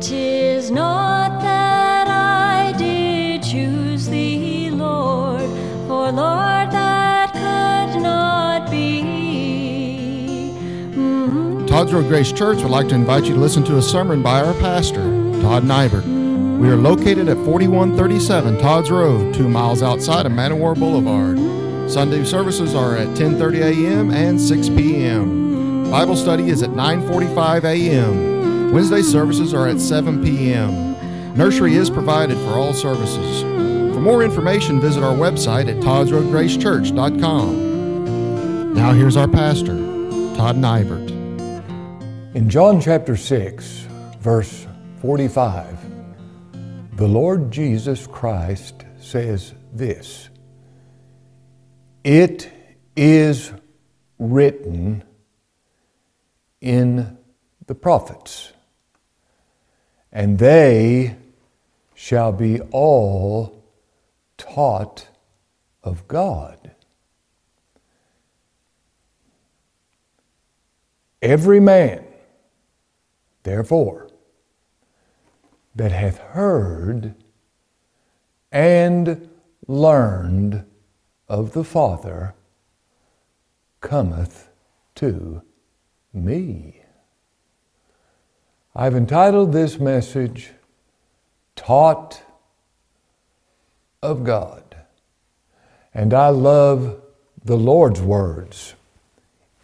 Tis not that I did choose thee, Lord, for Lord, that could not be. Mhm. Todd's Road Grace Church would like to invite you to listen to a sermon by our pastor, Todd Nyberg. We are located at 4137 Todd's Road, two miles outside of Man o' War Boulevard. Sunday services are at 10:30 a.m. and 6 p.m. Bible study is at 9:45 a.m. Wednesday services are at 7 p.m. Nursery is provided for all services. For more information, visit our website at toddsroadgracechurch.com. Now here's our pastor, Todd Nyberg. In John chapter 6, verse 45, the Lord Jesus Christ says this It is written in the prophets, and they shall be all taught of God. Every man, therefore, that hath heard and learned of the Father cometh to me. I've entitled this message, Taught of God. And I love the Lord's words.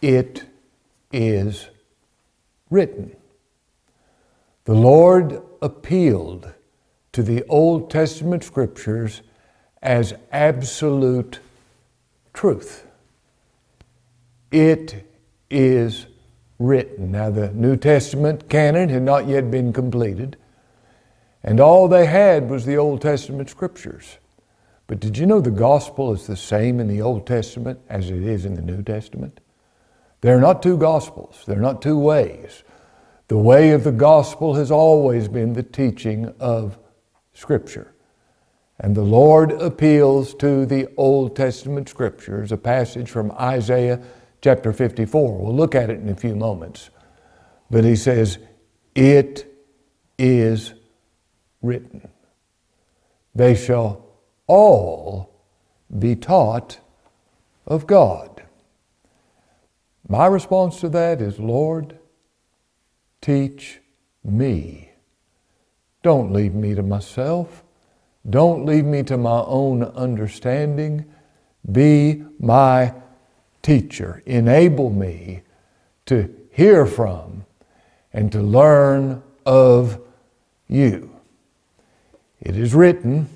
It is written. The Lord appealed to the Old Testament scriptures as absolute truth. It is written. Now, the New Testament canon had not yet been completed, and all they had was the Old Testament scriptures. But did you know the gospel is the same in the Old Testament as it is in the New Testament? There are not two gospels, there are not two ways. The way of the gospel has always been the teaching of Scripture. And the Lord appeals to the Old Testament Scriptures, a passage from Isaiah chapter 54. We'll look at it in a few moments. But he says, It is written. They shall all be taught of God. My response to that is, Lord, teach me. Don't leave me to myself. Don't leave me to my own understanding. Be my teacher. Enable me to hear from and to learn of you. It is written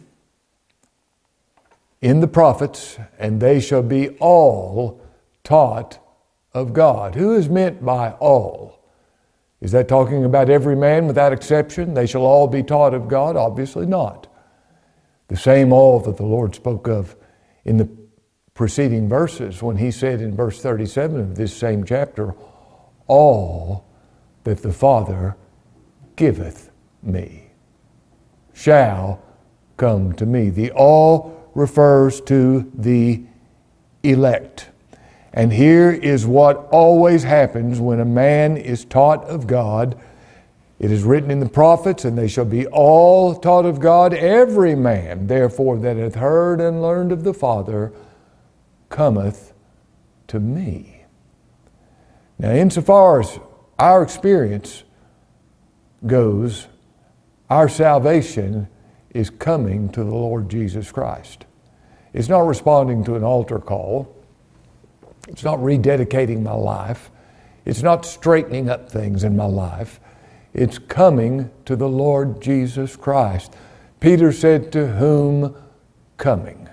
in the prophets, and they shall be all taught of God. Who is meant by all? Is that talking about every man without exception? They shall all be taught of God? Obviously not. The same all that the Lord spoke of in the preceding verses when he said in verse 37 of this same chapter, All that the Father giveth me shall come to me. The all refers to the elect. And here is what always happens when a man is taught of God. It is written in the prophets, and they shall be all taught of God. Every man, therefore, that hath heard and learned of the Father, cometh to me. Now, insofar as our experience goes, our salvation is coming to the Lord Jesus Christ. It's not responding to an altar call. It's not rededicating my life. It's not straightening up things in my life. It's coming to the Lord Jesus Christ. Peter said, To whom coming?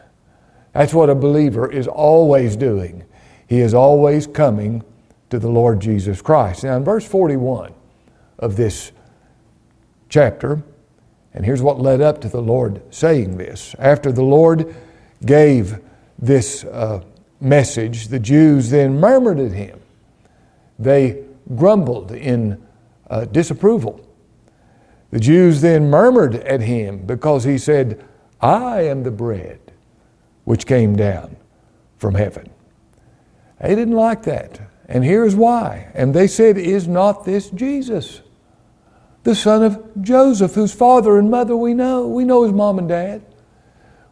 That's what a believer is always doing. He is always coming to the Lord Jesus Christ. Now, in verse 41 of this chapter, and here's what led up to the Lord saying this. After the Lord gave this uh, message, the Jews then murmured at him. They grumbled in uh, disapproval. The Jews then murmured at him because he said, I am the bread which came down from heaven. They didn't like that. And here's why. And they said, Is not this Jesus, the son of Joseph, whose father and mother we know. We know his mom and dad.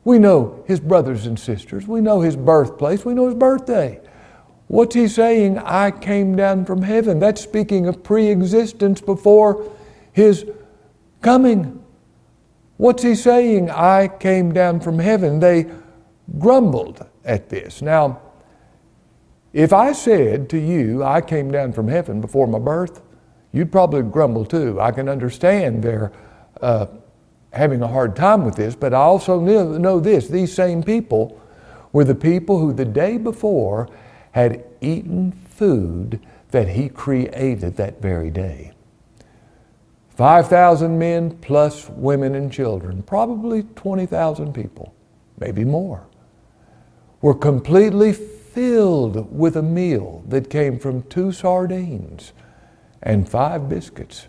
We know his brothers and sisters. We know his birthplace. We know his birthday. What's he saying? I came down from heaven. That's speaking of pre existence before his coming. What's he saying? I came down from heaven. They grumbled at this. Now, if I said to you, I came down from heaven before my birth, you'd probably grumble too. I can understand their uh, having a hard time with this, but I also know this these same people were the people who the day before had eaten food that he created that very day. 5,000 men plus women and children, probably 20,000 people, maybe more, were completely filled with a meal that came from two sardines and five biscuits.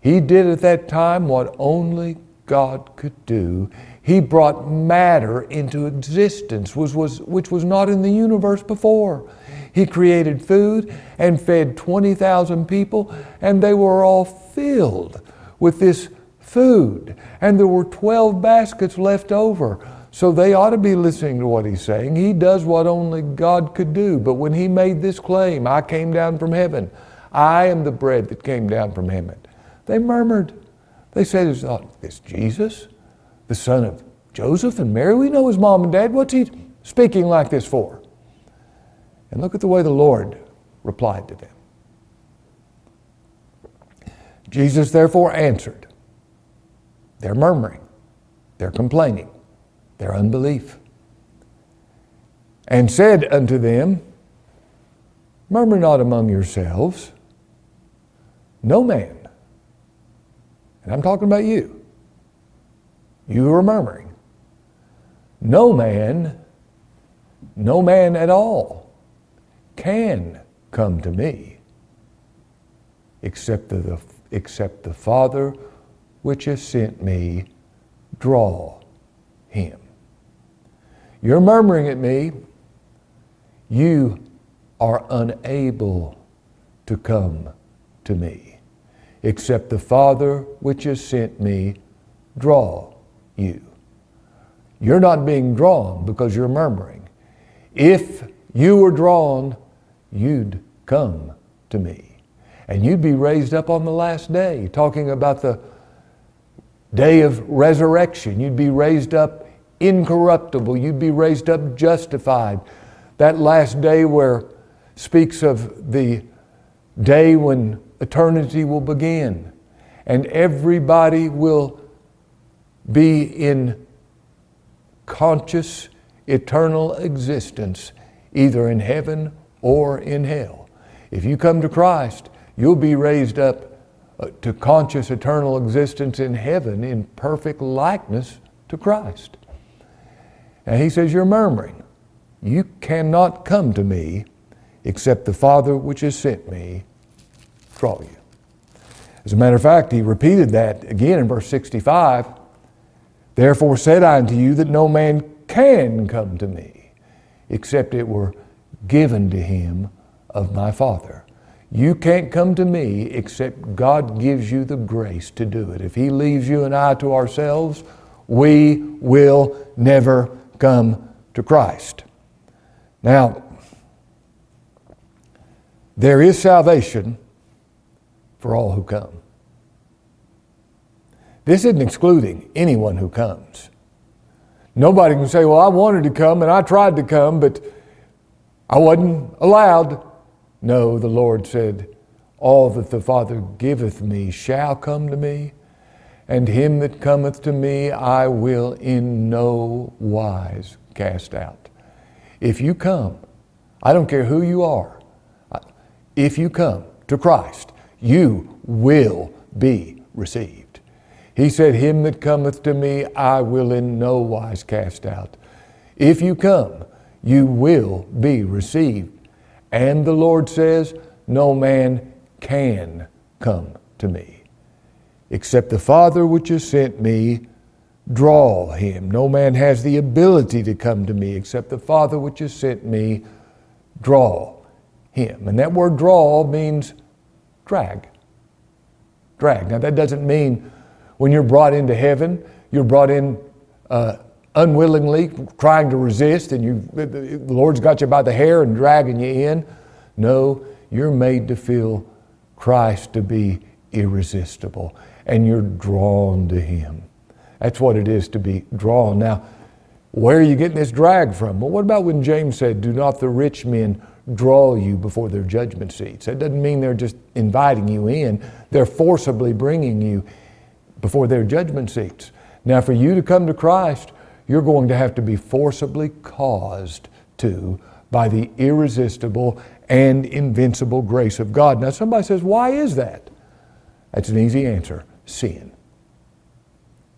He did at that time what only God could do. He brought matter into existence, which was, which was not in the universe before. He created food and fed 20,000 people, and they were all filled with this food. And there were 12 baskets left over. So they ought to be listening to what he's saying. He does what only God could do. But when he made this claim, I came down from heaven, I am the bread that came down from heaven, they murmured. They said, Is this Jesus, the son of Joseph and Mary? We know his mom and dad. What's he speaking like this for? And look at the way the Lord replied to them. Jesus therefore answered They're murmuring, they're complaining, their unbelief, and said unto them, Murmur not among yourselves. No man, and I'm talking about you, you are murmuring. No man, no man at all can come to me except the, except the Father which has sent me draw him. You're murmuring at me. You are unable to come to me, except the Father which has sent me draw you. You're not being drawn because you're murmuring. If you were drawn, you'd come to me. And you'd be raised up on the last day, talking about the day of resurrection. You'd be raised up incorruptible. You'd be raised up justified. That last day where speaks of the day when eternity will begin and everybody will be in conscious eternal existence either in heaven or in hell. If you come to Christ, you'll be raised up uh, to conscious eternal existence in heaven in perfect likeness to Christ. And he says, You're murmuring. You cannot come to me except the Father which has sent me draw you. As a matter of fact, he repeated that again in verse 65. Therefore said I unto you that no man can come to me except it were given to him of my Father. You can't come to me except God gives you the grace to do it. If He leaves you and I to ourselves, we will never come to Christ. Now, there is salvation for all who come. This isn't excluding anyone who comes. Nobody can say, Well, I wanted to come and I tried to come, but I wasn't allowed. No, the Lord said, All that the Father giveth me shall come to me, and him that cometh to me I will in no wise cast out. If you come, I don't care who you are, if you come to Christ, you will be received. He said, Him that cometh to me I will in no wise cast out. If you come, you will be received. And the Lord says, No man can come to me, except the Father which has sent me draw him. No man has the ability to come to me, except the Father which has sent me draw him. And that word draw means drag. drag. Now, that doesn't mean when you're brought into heaven, you're brought in uh, unwillingly, trying to resist, and you, the Lord's got you by the hair and dragging you in. No, you're made to feel Christ to be irresistible, and you're drawn to Him. That's what it is to be drawn. Now, where are you getting this drag from? Well, what about when James said, Do not the rich men draw you before their judgment seats? That doesn't mean they're just inviting you in, they're forcibly bringing you before their judgment seats. Now, for you to come to Christ, you're going to have to be forcibly caused to by the irresistible and invincible grace of God. Now, somebody says, Why is that? That's an easy answer sin.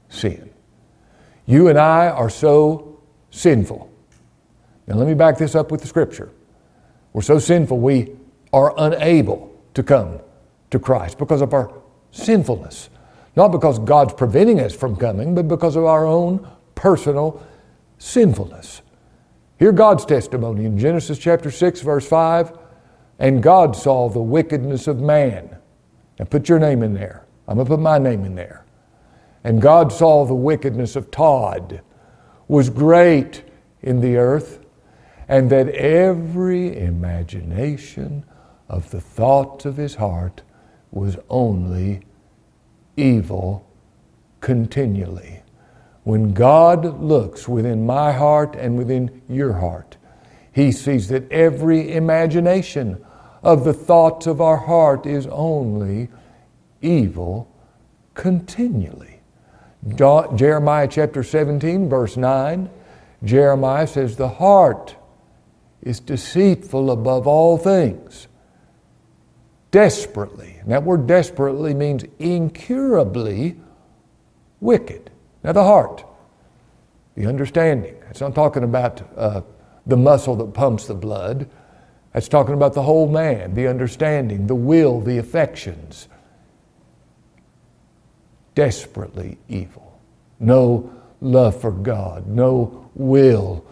Sin. You and I are so sinful. Now, let me back this up with the scripture. We're so sinful, we are unable to come to Christ because of our sinfulness. Not because God's preventing us from coming, but because of our own personal sinfulness. Hear God's testimony in Genesis chapter 6, verse 5. And God saw the wickedness of man. And put your name in there. I'm going to put my name in there. And God saw the wickedness of Todd was great in the earth, and that every imagination of the thoughts of his heart was only evil continually. When God looks within my heart and within your heart, he sees that every imagination of the thoughts of our heart is only evil continually. Jeremiah chapter 17, verse 9, Jeremiah says, The heart is deceitful above all things, desperately. And that word desperately means incurably wicked. Now, the heart, the understanding. It's not talking about uh, the muscle that pumps the blood. That's talking about the whole man, the understanding, the will, the affections. Desperately evil. No love for God, no will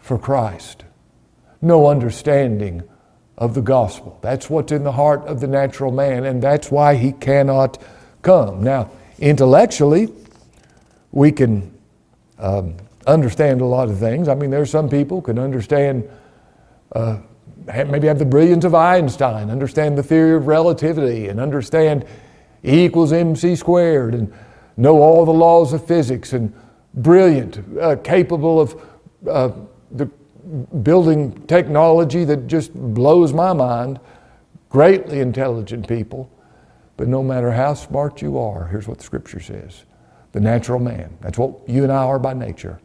for Christ, no understanding of the gospel. That's what's in the heart of the natural man, and that's why he cannot come. Now, intellectually, we can um, understand a lot of things. I mean, there's some people can understand, uh, maybe have the brilliance of Einstein, understand the theory of relativity, and understand E equals mc squared, and know all the laws of physics, and brilliant, uh, capable of uh, the building technology that just blows my mind. Greatly intelligent people. But no matter how smart you are, here's what the scripture says the natural man, that's what you and I are by nature,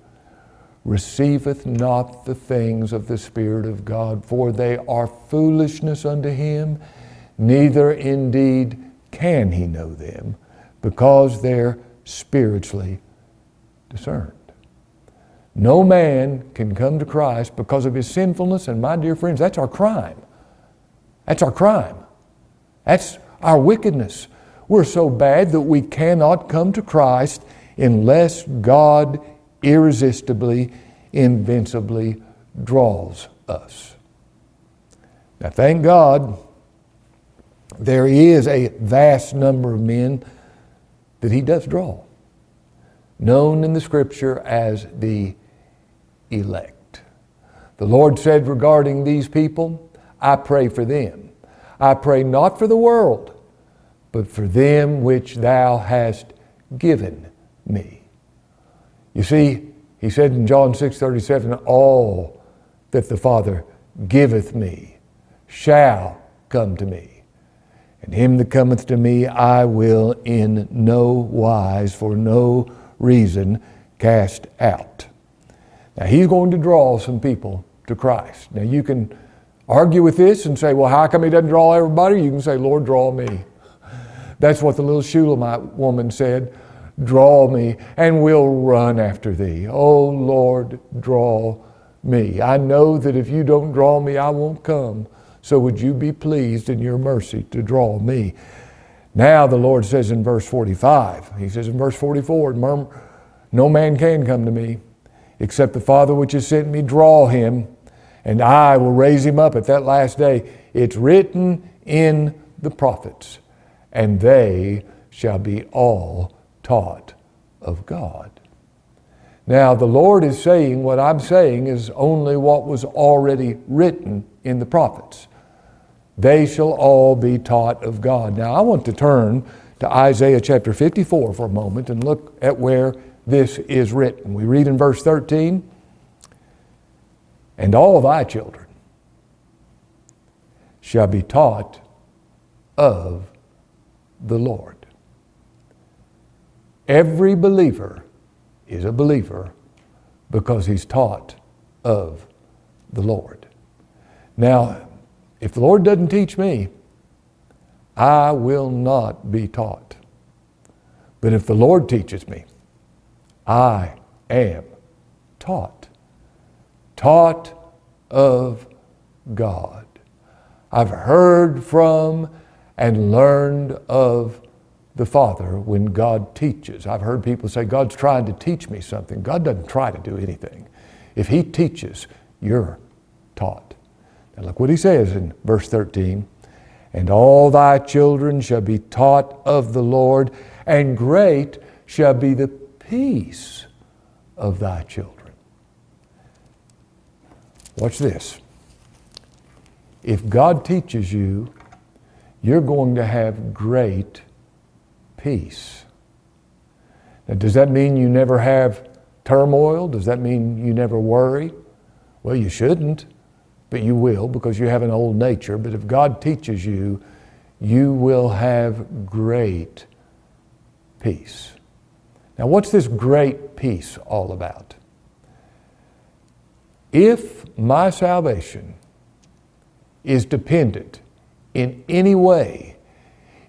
receiveth not the things of the Spirit of God, for they are foolishness unto him, neither indeed can he know them, because they're spiritually discerned. No man can come to Christ because of his sinfulness, and my dear friends, that's our crime. That's our crime. That's our wickedness. We're so bad that we cannot come to Christ unless God irresistibly, invincibly draws us. Now, thank God, there is a vast number of men that He does draw, known in the Scripture as the elect. The Lord said regarding these people, I pray for them. I pray not for the world but for them which thou hast given me. You see, he said in John 6 37, all that the Father giveth me shall come to me. And him that cometh to me I will in no wise, for no reason, cast out. Now he's going to draw some people to Christ. Now you can argue with this and say, well, how come he doesn't draw everybody? You can say, Lord, draw me. That's what the little Shulamite woman said Draw me, and we'll run after thee. Oh Lord, draw me. I know that if you don't draw me, I won't come. So would you be pleased in your mercy to draw me? Now the Lord says in verse 45, He says in verse 44, No man can come to me except the Father which has sent me draw him, and I will raise him up at that last day. It's written in the prophets and they shall be all taught of God. Now, the Lord is saying what I'm saying is only what was already written in the prophets. They shall all be taught of God. Now, I want to turn to Isaiah chapter 54 for a moment and look at where this is written. We read in verse 13, and all thy children shall be taught of the Lord. Every believer is a believer because he's taught of the Lord. Now, if the Lord doesn't teach me, I will not be taught. But if the Lord teaches me, I am taught. Taught of God. I've heard from and learned of the Father when God teaches. I've heard people say, God's trying to teach me something. God doesn't try to do anything. If He teaches, you're taught. Now look what He says in verse 13 And all thy children shall be taught of the Lord, and great shall be the peace of thy children. Watch this. If God teaches you, you're going to have great peace. Now, does that mean you never have turmoil? Does that mean you never worry? Well, you shouldn't, but you will because you have an old nature. But if God teaches you, you will have great peace. Now, what's this great peace all about? If my salvation is dependent in any way,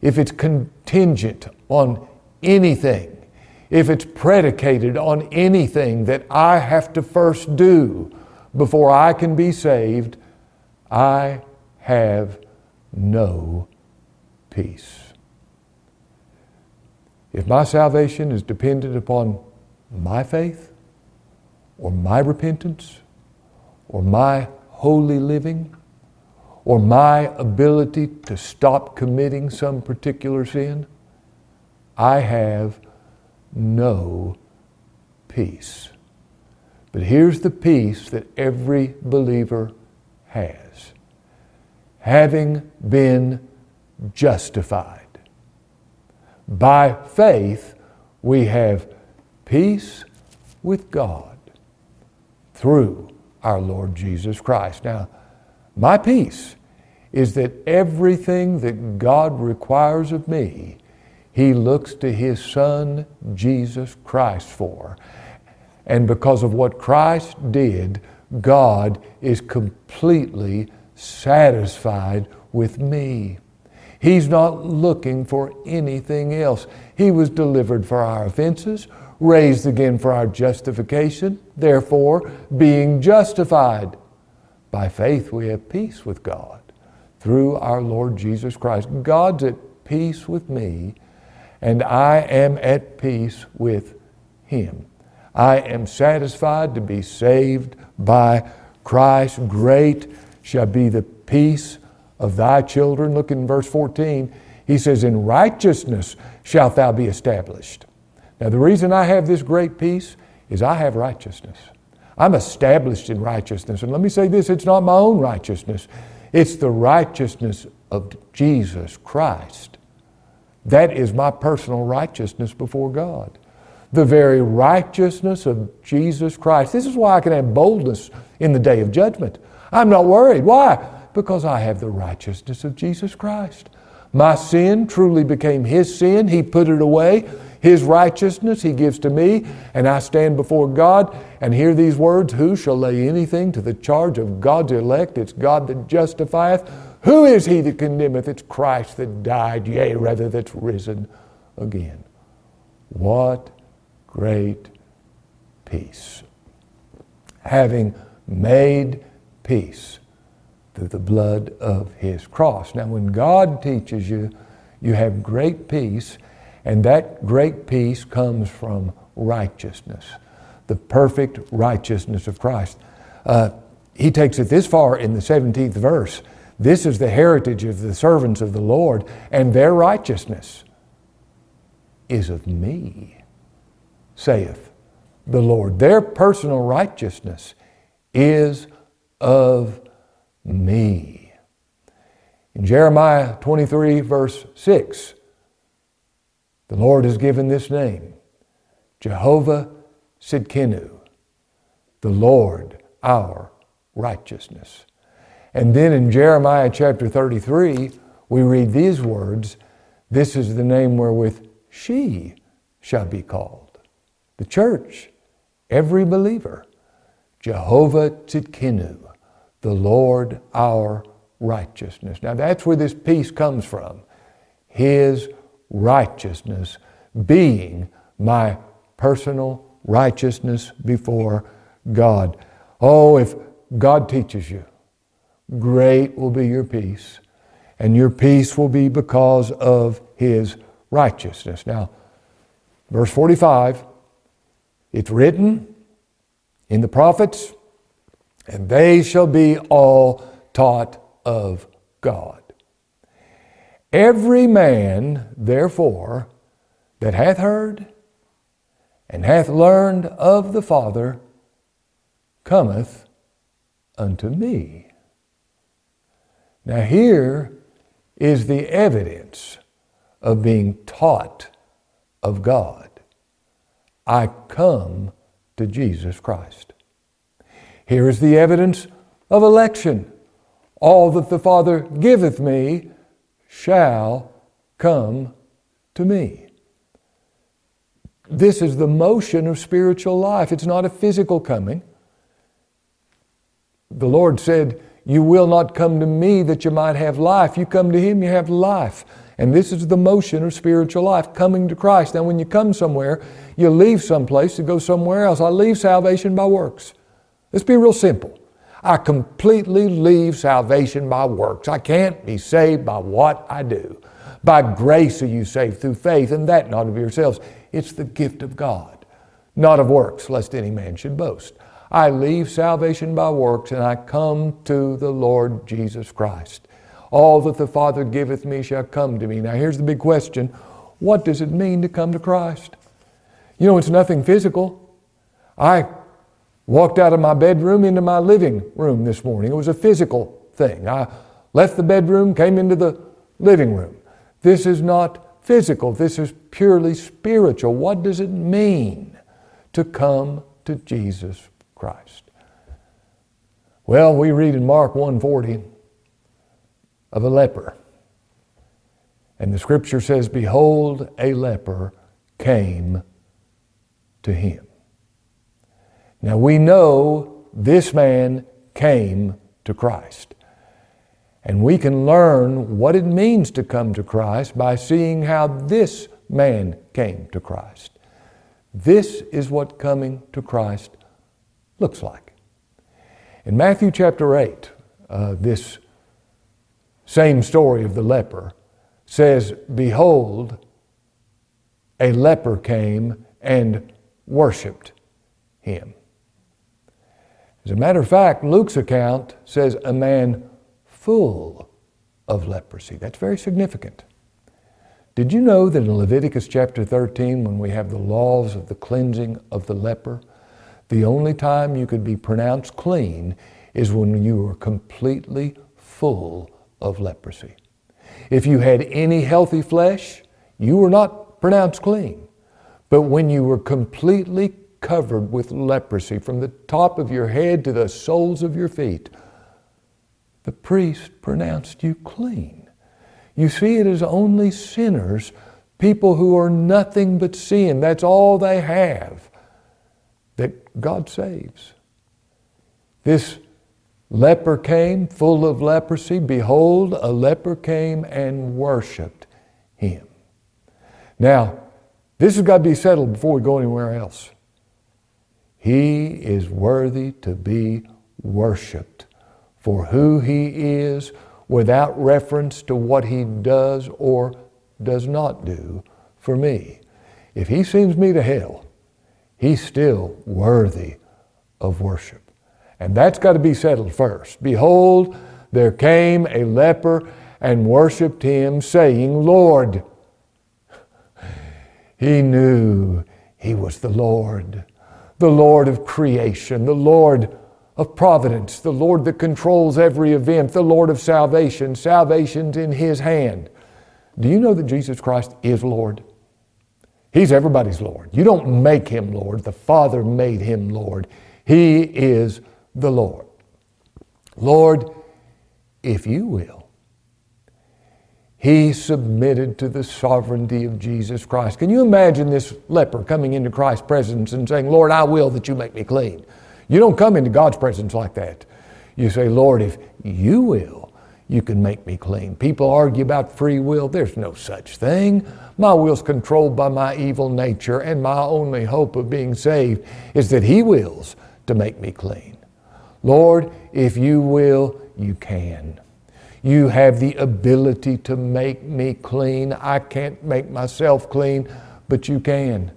if it's contingent on anything, if it's predicated on anything that I have to first do before I can be saved, I have no peace. If my salvation is dependent upon my faith, or my repentance, or my holy living, or my ability to stop committing some particular sin, I have no peace. But here's the peace that every believer has having been justified. By faith, we have peace with God through our Lord Jesus Christ. Now, my peace is that everything that God requires of me, He looks to His Son, Jesus Christ, for. And because of what Christ did, God is completely satisfied with me. He's not looking for anything else. He was delivered for our offenses, raised again for our justification, therefore, being justified. By faith, we have peace with God through our Lord Jesus Christ. God's at peace with me, and I am at peace with Him. I am satisfied to be saved by Christ. Great shall be the peace of thy children. Look in verse 14. He says, In righteousness shalt thou be established. Now, the reason I have this great peace is I have righteousness. I'm established in righteousness. And let me say this it's not my own righteousness, it's the righteousness of Jesus Christ. That is my personal righteousness before God. The very righteousness of Jesus Christ. This is why I can have boldness in the day of judgment. I'm not worried. Why? Because I have the righteousness of Jesus Christ. My sin truly became His sin. He put it away. His righteousness He gives to me, and I stand before God and hear these words Who shall lay anything to the charge of God's elect? It's God that justifieth. Who is He that condemneth? It's Christ that died, yea, rather, that's risen again. What great peace. Having made peace through the blood of His cross. Now, when God teaches you, you have great peace and that great peace comes from righteousness, the perfect righteousness of Christ. Uh, he takes it this far in the 17th verse This is the heritage of the servants of the Lord, and their righteousness is of me, saith the Lord. Their personal righteousness is of me. In Jeremiah 23, verse 6, the Lord has given this name Jehovah Tsidkenu, the Lord our righteousness. And then in Jeremiah chapter 33, we read these words This is the name wherewith she shall be called. The church, every believer, Jehovah Tsidkenu, the Lord our righteousness. Now that's where this peace comes from. His righteousness being my personal righteousness before God. Oh, if God teaches you, great will be your peace, and your peace will be because of His righteousness. Now, verse 45 it's written in the prophets, and they shall be all taught of God. Every man, therefore, that hath heard and hath learned of the Father cometh unto me. Now, here is the evidence of being taught of God. I come to Jesus Christ. Here is the evidence of election. All that the Father giveth me shall come to me. This is the motion of spiritual life. It's not a physical coming. The Lord said, You will not come to me that you might have life. You come to Him, you have life. And this is the motion of spiritual life, coming to Christ. Now, when you come somewhere, you leave someplace to go somewhere else. I leave salvation by works. Let's be real simple. I completely leave salvation by works. I can't be saved by what I do. By grace are you saved through faith, and that not of yourselves. It's the gift of God, not of works, lest any man should boast. I leave salvation by works and I come to the Lord Jesus Christ. All that the Father giveth me shall come to me. Now, here's the big question what does it mean to come to Christ? You know, it's nothing physical. I walked out of my bedroom into my living room this morning. It was a physical thing. I left the bedroom, came into the living room. This is not physical, this is purely spiritual. What does it mean to come to Jesus Christ. Well, we read in Mark 1:40 of a leper. And the scripture says, Behold, a leper came to him. Now we know this man came to Christ. And we can learn what it means to come to Christ by seeing how this man came to Christ. This is what coming to Christ looks like. In Matthew chapter 8, uh, this same story of the leper says, Behold, a leper came and worshiped him. As a matter of fact, Luke's account says a man full of leprosy. That's very significant. Did you know that in Leviticus chapter 13, when we have the laws of the cleansing of the leper, the only time you could be pronounced clean is when you were completely full of leprosy. If you had any healthy flesh, you were not pronounced clean. But when you were completely covered with leprosy from the top of your head to the soles of your feet, the priest pronounced you clean. You see, it is only sinners, people who are nothing but sin. That's all they have that God saves. This leper came full of leprosy. Behold, a leper came and worshiped him. Now, this has got to be settled before we go anywhere else. He is worthy to be worshiped for who he is without reference to what he does or does not do for me. If he sends me to hell, he's still worthy of worship. And that's got to be settled first. Behold, there came a leper and worshiped him, saying, Lord. He knew he was the Lord, the Lord of creation, the Lord of providence, the Lord that controls every event, the Lord of salvation. Salvation's in his hand. Do you know that Jesus Christ is Lord? He's everybody's Lord. You don't make him Lord, the Father made him Lord. He is the Lord. Lord, if you will, he submitted to the sovereignty of Jesus Christ. Can you imagine this leper coming into Christ's presence and saying, Lord, I will that you make me clean? You don't come into God's presence like that. You say, Lord, if you will, you can make me clean. People argue about free will. There's no such thing. My will's controlled by my evil nature, and my only hope of being saved is that He wills to make me clean. Lord, if you will, you can. You have the ability to make me clean. I can't make myself clean, but you can.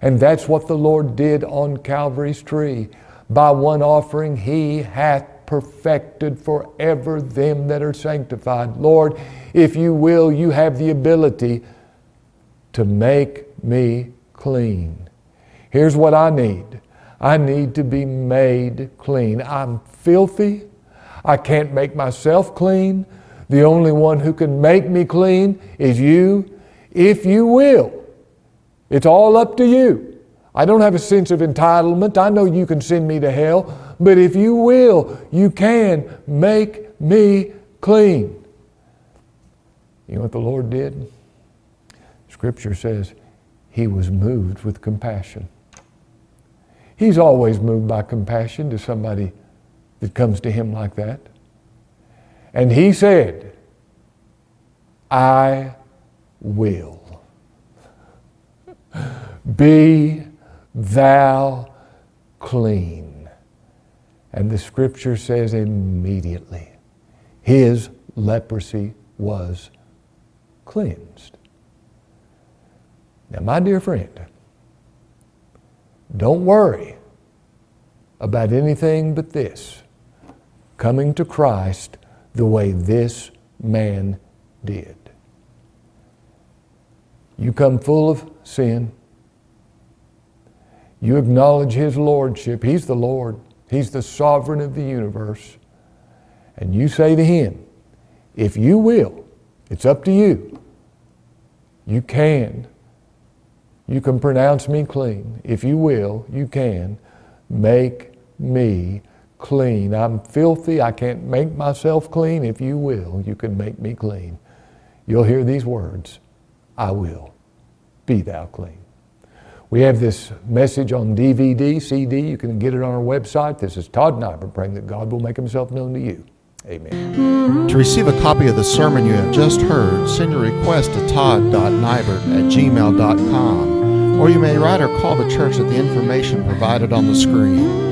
And that's what the Lord did on Calvary's tree. By one offering, He hath perfected forever them that are sanctified. Lord, if you will, you have the ability to make me clean. Here's what I need I need to be made clean. I'm filthy. I can't make myself clean. The only one who can make me clean is you, if you will. It's all up to you. I don't have a sense of entitlement. I know you can send me to hell, but if you will, you can make me clean. You know what the Lord did? Scripture says he was moved with compassion. He's always moved by compassion to somebody that comes to him like that. And he said, I will. Be thou clean. And the scripture says immediately his leprosy was cleansed. Now, my dear friend, don't worry about anything but this coming to Christ the way this man did. You come full of sin you acknowledge His Lordship. He's the Lord, He's the sovereign of the universe. And you say to Him, if you will, it's up to you. You can. You can pronounce me clean. If you will, you can make me clean. I'm filthy. I can't make myself clean. If you will, you can make me clean. You'll hear these words I will. Be thou clean. We have this message on DVD, CD. You can get it on our website. This is Todd Nyberg praying that God will make himself known to you. Amen. To receive a copy of the sermon you have just heard, send your request to todd.nyberg at gmail.com, or you may write or call the church at the information provided on the screen.